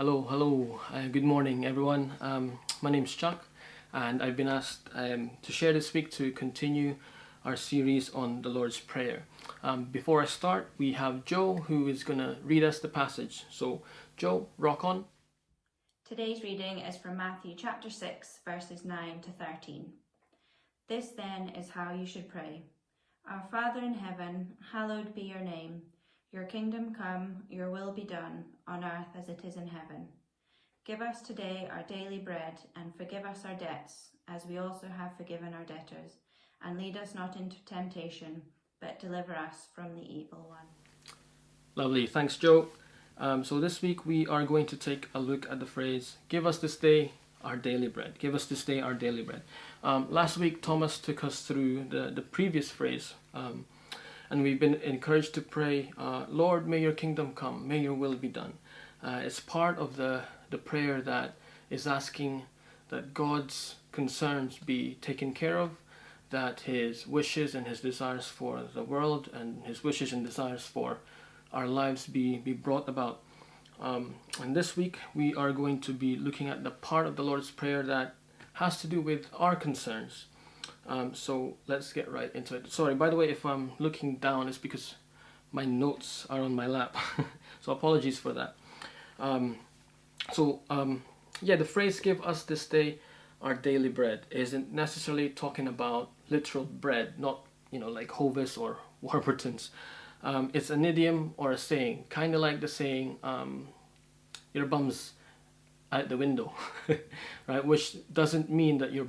Hello, hello, uh, good morning, everyone. Um, my name's Chuck, and I've been asked um, to share this week to continue our series on the Lord's Prayer. Um, before I start, we have Joe who is going to read us the passage. So, Joe, rock on. Today's reading is from Matthew chapter 6, verses 9 to 13. This then is how you should pray Our Father in heaven, hallowed be your name. Your kingdom come, your will be done, on earth as it is in heaven. Give us today our daily bread, and forgive us our debts, as we also have forgiven our debtors. And lead us not into temptation, but deliver us from the evil one. Lovely, thanks, Joe. Um, so this week we are going to take a look at the phrase, Give us this day our daily bread. Give us this day our daily bread. Um, last week, Thomas took us through the, the previous phrase. Um, and we've been encouraged to pray, uh, Lord, may your kingdom come, may your will be done. Uh, it's part of the, the prayer that is asking that God's concerns be taken care of, that his wishes and his desires for the world and his wishes and desires for our lives be, be brought about. Um, and this week we are going to be looking at the part of the Lord's Prayer that has to do with our concerns. Um, so let's get right into it. Sorry, by the way, if I'm looking down, it's because my notes are on my lap. so apologies for that. Um, so um, yeah, the phrase "give us this day our daily bread" isn't necessarily talking about literal bread, not you know like Hovis or Warburton's. Um, it's an idiom or a saying, kind of like the saying um, "your bum's out the window," right? Which doesn't mean that your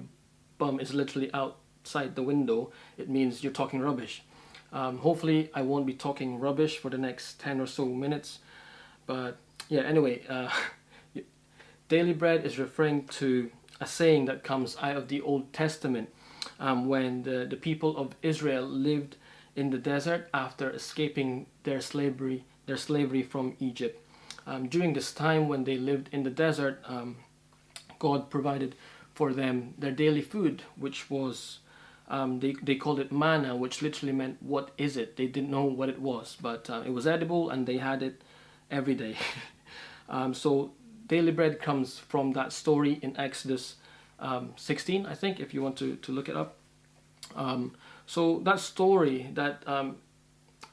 bum is literally outside the window, it means you're talking rubbish. Um, hopefully, I won't be talking rubbish for the next 10 or so minutes. But yeah, anyway, uh, daily bread is referring to a saying that comes out of the Old Testament um, when the, the people of Israel lived in the desert after escaping their slavery, their slavery from Egypt. Um, during this time when they lived in the desert, um, God provided for them their daily food, which was um, they, they called it manna, which literally meant what is it? They didn't know what it was, but uh, it was edible and they had it every day. um, so daily bread comes from that story in Exodus um, 16, I think, if you want to, to look it up. Um, so that story, that um,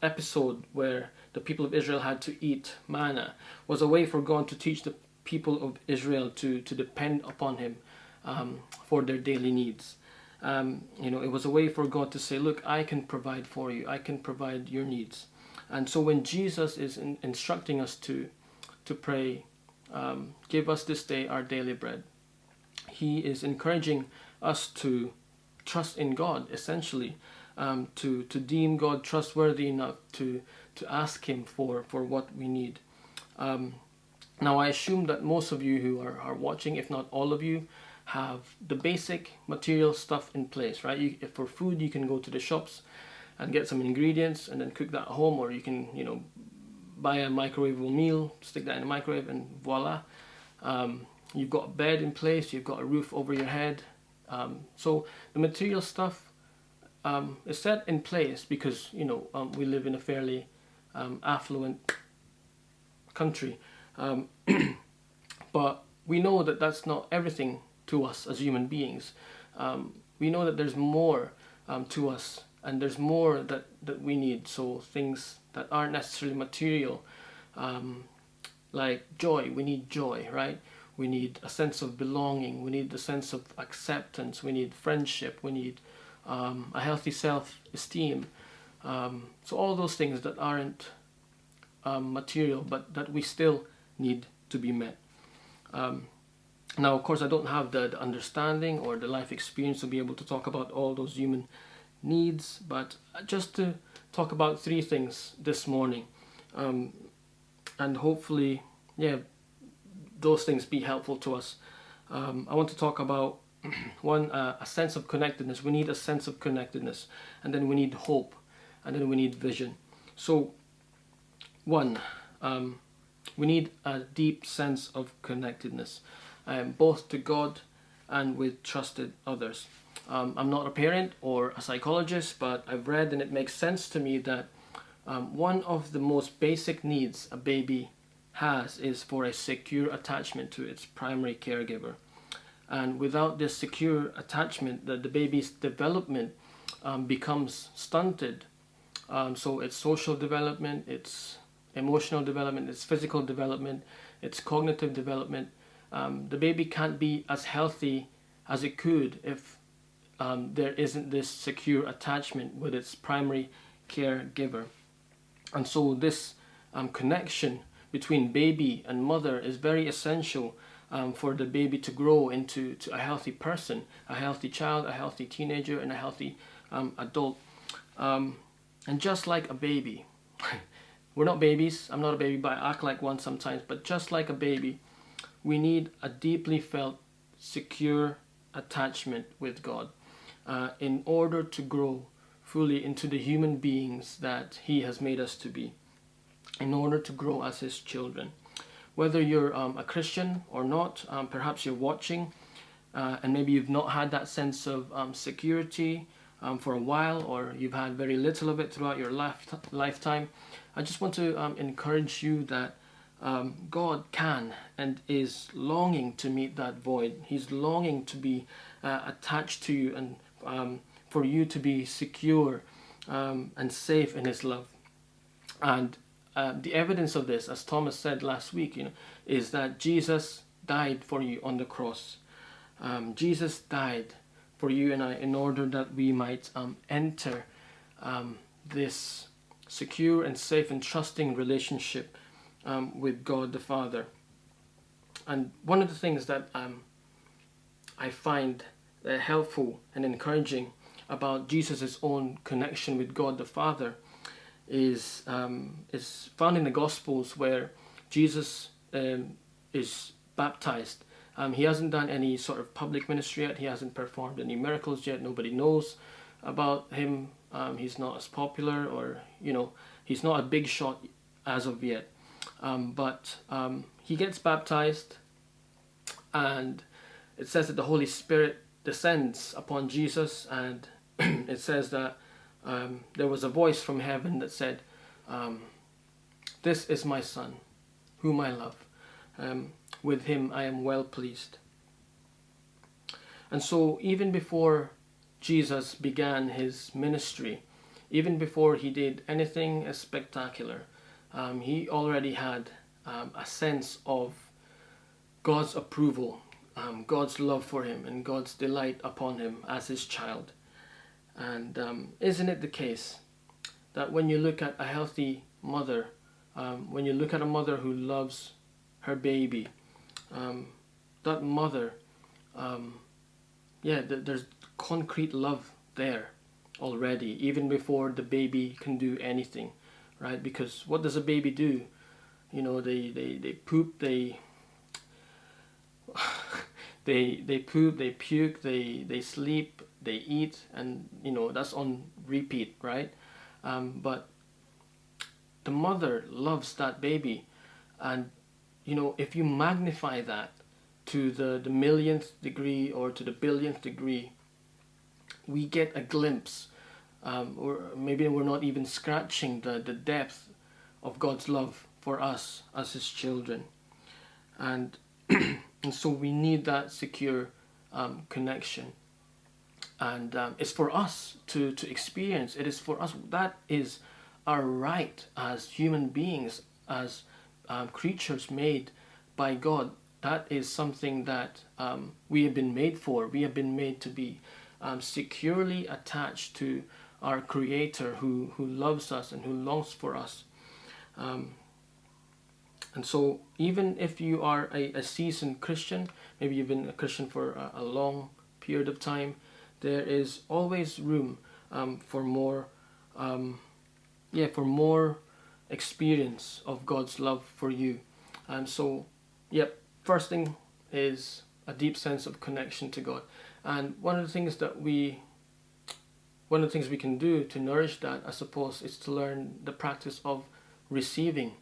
episode where the people of Israel had to eat manna, was a way for God to teach the people of Israel to, to depend upon Him um, for their daily needs um, you know, it was a way for God to say, look, I can provide for you. I can provide your needs. And so when Jesus is in, instructing us to, to pray, um, give us this day our daily bread, he is encouraging us to trust in God, essentially, um, to, to deem God trustworthy enough to, to ask him for, for what we need. Um, now, I assume that most of you who are, are watching, if not all of you, have the basic material stuff in place, right? You, for food, you can go to the shops and get some ingredients and then cook that at home, or you can, you know, buy a microwavable meal, stick that in the microwave, and voila. Um, you've got a bed in place, you've got a roof over your head. Um, so the material stuff um, is set in place because, you know, um, we live in a fairly um, affluent country. Um, but we know that that's not everything to us as human beings. We know that there's more to us and there's more that, that we need. So things that aren't necessarily material, um, like joy, we need joy, right? We need a sense of belonging. We need a sense of acceptance. We need friendship. We need um, a healthy self-esteem. Um, so all those things that aren't um, material, but that we still need to be met. Um, now, of course, I don't have the, the, understanding or the life experience to be able to talk about all those human needs, but just to talk about three things this morning. Um, and hopefully, yeah, those things be helpful to us. Um, I want to talk about one, uh, a sense of connectedness. We need a sense of connectedness, and then we need hope, and then we need vision. So, one, um, we need a deep sense of connectedness um, both to God and with trusted others. Um, I'm not a parent or a psychologist, but I've read and it makes sense to me that um, one of the most basic needs a baby has is for a secure attachment to its primary caregiver. And without this secure attachment, the, the baby's development um, becomes stunted. Um, so its social development, its emotional development, its physical development, its cognitive development, um, the baby can't be as healthy as it could if um, there isn't this secure attachment with its primary caregiver. And so this um, connection between baby and mother is very essential um, for the baby to grow into to a healthy person, a healthy child, a healthy teenager, and a healthy um, adult. Um, and just like a baby, we're not babies, I'm not a baby, but I act like one sometimes, but just like a baby, we need a deeply felt, secure attachment with God uh, in order to grow fully into the human beings that He has made us to be, in order to grow as His children. Whether you're um, a Christian or not, um, perhaps you're watching uh, and maybe you've not had that sense of um, security um, for a while or you've had very little of it throughout your life lifetime. I just want to um, encourage you that um, God can and is longing to meet that void. He's longing to be uh, attached to you and um, for you to be secure um, and safe in His love. And uh, the evidence of this, as Thomas said last week, you know, is that Jesus died for you on the cross. Um, Jesus died for you and I in order that we might um, enter um, this secure and safe and trusting relationship um, with God the Father. And one of the things that um, I find uh, helpful and encouraging about Jesus' own connection with God the Father is um, is found in the Gospels where Jesus um, is baptized. Um, he hasn't done any sort of public ministry yet. He hasn't performed any miracles yet. Nobody knows about him. Um, he's not as popular, or you know, he's not a big shot as of yet. Um, but um, he gets baptized, and it says that the Holy Spirit descends upon Jesus, and it says that um, there was a voice from heaven that said, um, This is my Son, whom I love. Um, with him I am well pleased. And so, even before Jesus began his ministry, even before he did anything as spectacular, um, he already had um, a sense of God's approval um, God's love for him and God's delight upon him as his child. And um, isn't it the case that when you look at a healthy mother, um, when you look at a mother who loves her baby, um, that mother, yeah, th- there's concrete love there already, even before the baby can do anything, right? Because what does a baby do? You know, they, they, they poop, they they they poop, they puke, they they sleep, they eat, and you know that's on repeat, right? Um, but the mother loves that baby, and you know if you magnify that to the the millionth degree or to the billionth degree, we get a glimpse, um, or maybe we're not even scratching the the depth of God's love for us as His children, and. and so we need that secure um, connection. And um, it's for us to, to experience. It is for us. That is our right as human beings as um, creatures made by god. That is something that um, we have been made for. We have been made to be um, securely attached to our creator who, who loves us and who longs for us um, and so, even if you are a, a seasoned Christian, maybe you've been a Christian for a, a long period of time, there is always room um, for more, um, yeah, for more experience of God's love for you. And so, yep, first thing is a deep sense of connection to God. And one of the things that we one of the things we can do to nourish that, I suppose, is to learn the practice of receiving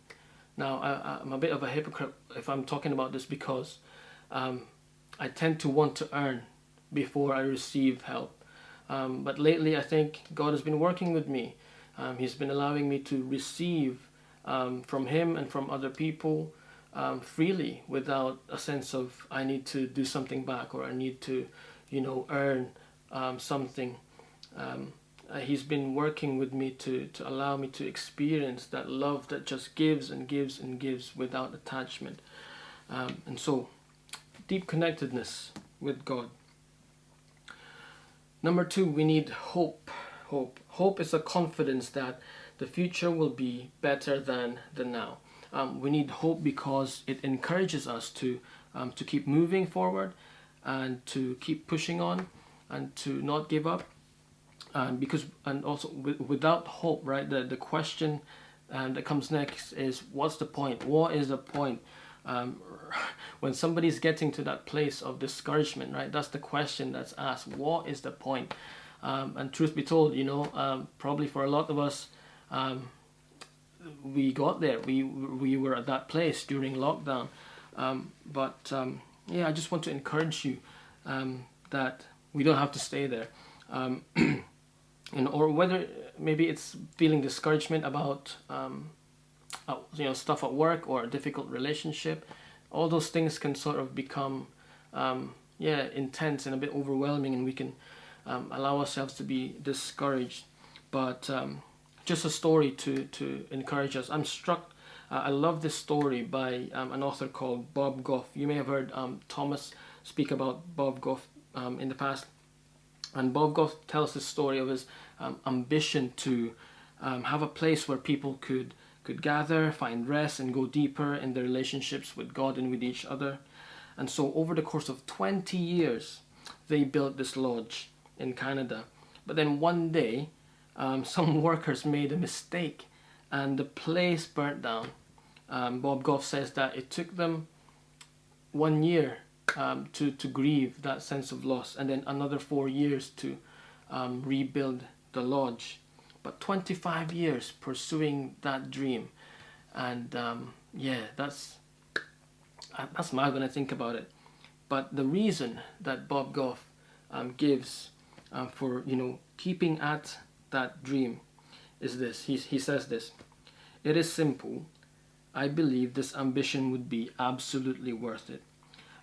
now, I, am a bit of a hypocrite if I'm talking about this because um, I tend to want to earn before I receive help. Um, but lately, I think God has been working with me. Um, he's been allowing me to receive um, from Him and from other people um, freely without a sense of I need to do something back or I need to, you know, earn um, something. Um, uh, he's been working with me to, to allow me to experience that love that just gives and gives and gives without attachment. Um, and so, deep connectedness with God. Number two, we need hope. Hope. Hope is a confidence that the future will be better than the now. Um, we need hope because it encourages us to um, to keep moving forward and to keep pushing on and to not give up. And because and also w- without hope, right? The the question um, that comes next is what's the point? What is the point? Um, when somebody's getting to that place of discouragement, right? That's the question that's asked. What is the point? Um, and truth be told, you know, um, probably for a lot of us, um, we got there. We we were at that place during lockdown. Um, but yeah, I just want to encourage you that we don't have to stay there. Um, know, or whether maybe it's feeling discouragement about um, uh, you know stuff at work or a difficult relationship. All those things can sort of become um, yeah intense and a bit overwhelming, and we can allow ourselves to be discouraged. But just a story to, to encourage us. I'm struck, uh, I love this story by um, an author called Bob Goff. You may have heard um, Thomas speak about Bob Goff um, in the past. And Bob Goff tells the story of his um, ambition to um, have a place where people could, could gather, find rest, and go deeper in their relationships with God and with each other. And so, over the course of 20 years, they built this lodge in Canada. But then one day, um, some workers made a mistake and the place burnt down. Um, Bob Goff says that it took them one year um, to, to grieve that sense of loss and then another four years to um, rebuild the lodge. But 25 years pursuing that dream. And um, yeah, that's, that's my when I think about it. But the reason that Bob Goff um, gives for, you know, keeping at that dream is this. He, he says this It is simple. I believe this ambition would be absolutely worth it.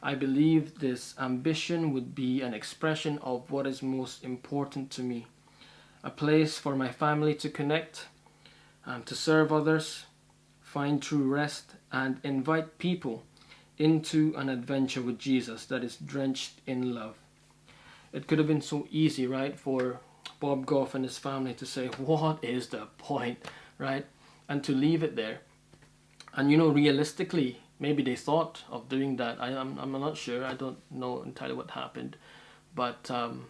I believe this ambition would be an expression of what is most important to me a place for my family to connect, um, to serve others, find true rest, and invite people into an adventure with Jesus that is drenched in love. It could have been so easy, right, for Bob Goff and his family to say, what is the point, right? And to leave it there. And you know, realistically, maybe they thought of doing that. I, am I'm, I'm not sure. I don't know entirely what happened. But um,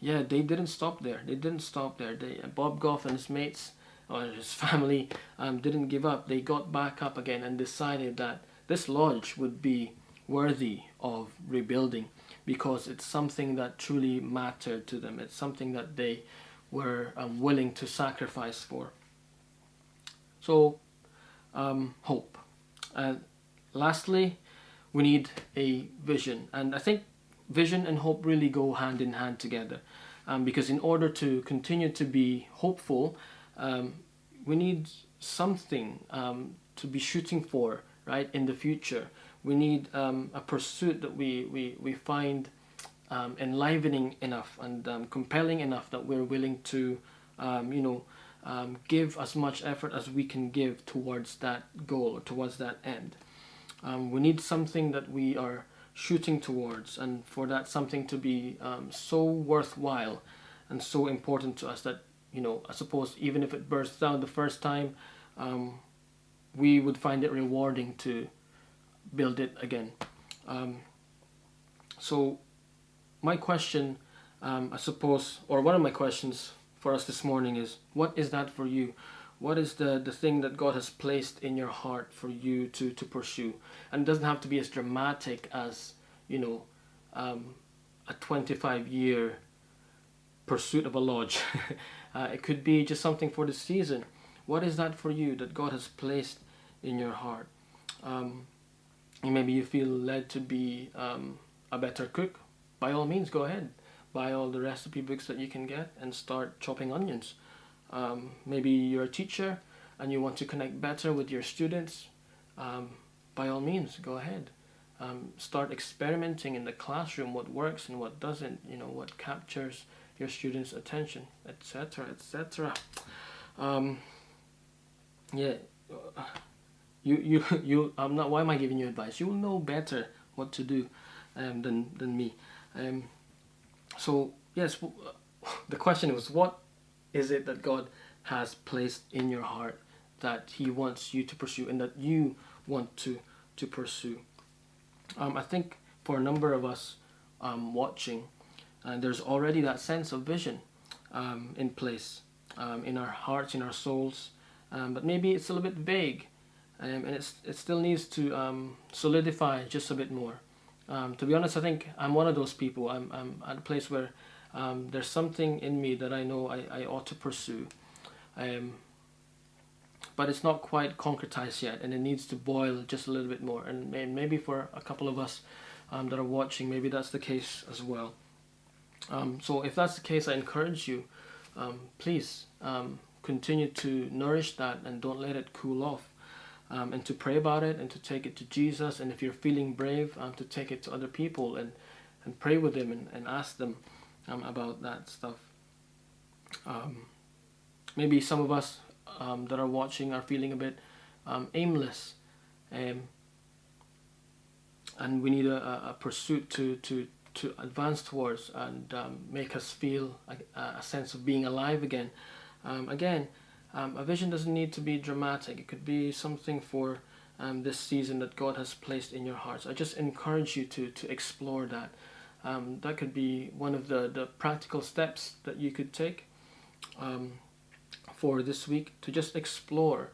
yeah, they didn't stop there. They didn't stop there. They, Bob Goff and his mates or his family um, didn't give up. They got back up again and decided that this lodge would be worthy of rebuilding because it's something that truly mattered to them. It's something that they were um, willing to sacrifice for. So, um, hope. And lastly, we need a vision. And I think vision and hope really go hand in hand together. Um, because in order to continue to be hopeful, um, we need something um, to be shooting for, right, in the future we need um, a pursuit that we, we, we find um, enlivening enough and um, compelling enough that we're willing to, you know, give as much effort as we can give towards that goal or towards that end. Um, we need something that we are shooting towards, and for that something to be so worthwhile and so important to us that, you know, I suppose even if it bursts down the first time, we would find it rewarding to build it again. Um, so my question, um, I suppose, or one of my questions for us this morning is, what is that for you? What is the, the thing that God has placed in your heart for you to, to pursue? And it doesn't have to be as dramatic as, you know, um, a 25 year pursuit of a lodge. uh, it could be just something for the season. What is that for you that God has placed in your heart? Um, maybe you feel led to be um, a better cook, by all means, go ahead. Buy all the recipe books that you can get and start chopping onions. Um, maybe you're a teacher and you want to connect better with your students. Um, by all means, go ahead. Um, start experimenting in the classroom what works and what doesn't, you know, what captures your students' attention, etc., etc. Um, yeah, you, you, you, I'm not, why am I giving you advice? You'll know better what to do um, than, than me. Um, so, yes, the question was, what is it that God has placed in your heart that He wants you to pursue and that you want to, to pursue? Um, I think for a number of us um, watching, uh, there's already that sense of vision um, in place um, in our hearts, in our souls, um, but maybe it's a little bit vague um, and it still needs to solidify just a bit more. to be honest, I think I'm one of those people. I'm, I'm at a place where there's something in me that I know I, I ought to pursue. but it's not quite concretized yet, and it needs to boil just a little bit more. And maybe for a couple of us um, that are watching, maybe that's the case as well. Um, so if that's the case, I encourage you, um, please um, continue to nourish that and don't let it cool off. Um, and to pray about it and to take it to Jesus. And if you're feeling brave, um, to take it to other people and, and pray with them and, and ask them um, about that stuff. maybe some of us that are watching are feeling a bit aimless. and we need a, a, pursuit to, to, to advance towards and um, make us feel a, a, sense of being alive again. Um, again, um, a vision doesn't need to be dramatic. It could be something for um, this season that God has placed in your hearts. I just encourage you to to explore that. Um, that could be one of the, the practical steps that you could take um, for this week to just explore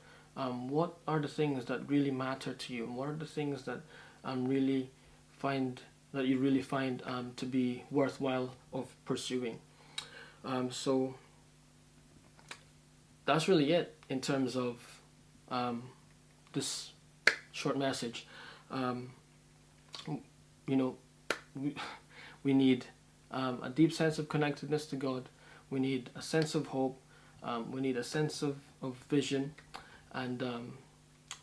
what are the things that really matter to you what are the things that really find that you really find um, to be worthwhile of pursuing. Um, so that's really it in terms of um, this short message. Um, you know, we, we need um, a deep sense of connectedness to God. We need a sense of hope. Um, we need a sense of, of vision. And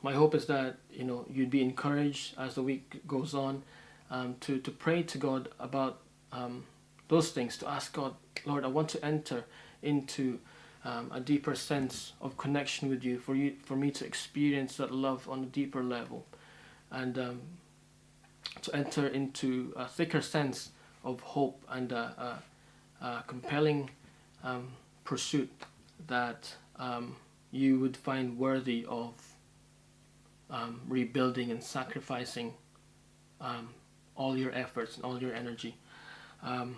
my hope is that you know you'd be encouraged as the week goes on um, to, to pray to God about um, those things, to ask God, Lord, I want to enter into um, a deeper sense of connection with you, for you, for me to experience that love on a deeper level, and um, to enter into a thicker sense of hope and a, a, a compelling um, pursuit that um, you would find worthy of rebuilding and sacrificing um, all your efforts and all your energy. Um,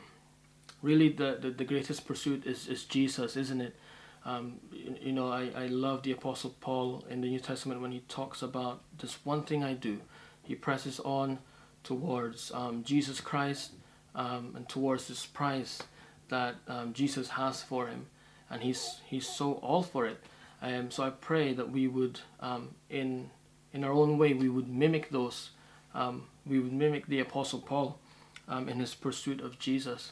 really, the, the, the, greatest pursuit is, is Jesus, isn't it? Um, you, you, know, I, I love the Apostle Paul in the New Testament when he talks about this one thing I do. He presses on towards um, Jesus Christ um, and towards this price that um, Jesus has for him. And he's, he's so all for it. Um, so I pray that we would, um, in, in our own way, we would mimic those um, we would mimic the Apostle Paul um, in his pursuit of Jesus.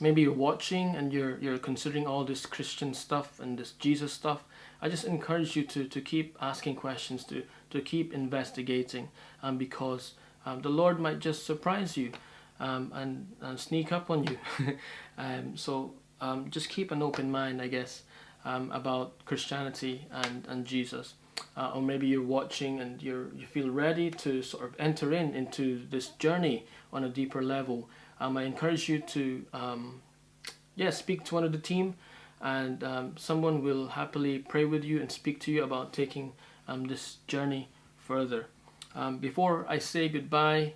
Maybe you're watching and you're you're considering all this Christian stuff and this Jesus stuff. I just encourage you to, to keep asking questions, to, to keep investigating, um, because um, the Lord might just surprise you um, and, and sneak up on you. um, so um, just keep an open mind, I guess, um, about Christianity and, and Jesus uh, or maybe you're watching and you're you feel ready to sort of enter in into this journey on a deeper level, um, I encourage you to yeah speak to one of the team, and um, someone will happily pray with you and speak to you about taking um, this journey further. Um, before I say goodbye,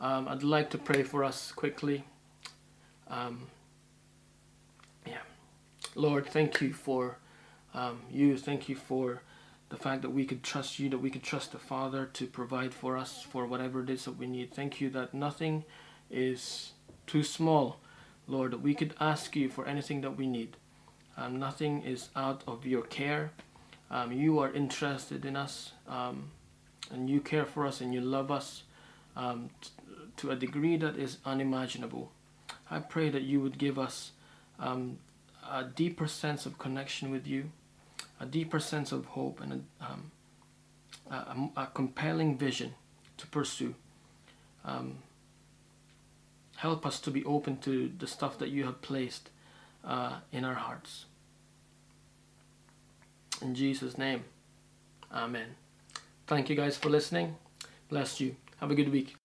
um, I'd like to pray for us quickly. yeah, Lord, thank you for you. Thank you for the fact that we could trust you, that we could trust the Father to provide for us for whatever it is that we need. Thank you that nothing is too small, Lord, that we could ask you for anything that we need. Um, nothing is out of your care. Um, you are interested in us, um, and you care for us and you love us um, t- to a degree that is unimaginable. I pray that you would give us um, a deeper sense of connection with you, a deeper sense of hope, and a, um, a, a compelling vision to pursue. Um, help us to be open to the stuff that you have placed uh, in our hearts. In Jesus' name, Amen. Thank you guys for listening. Bless you. Have a good week.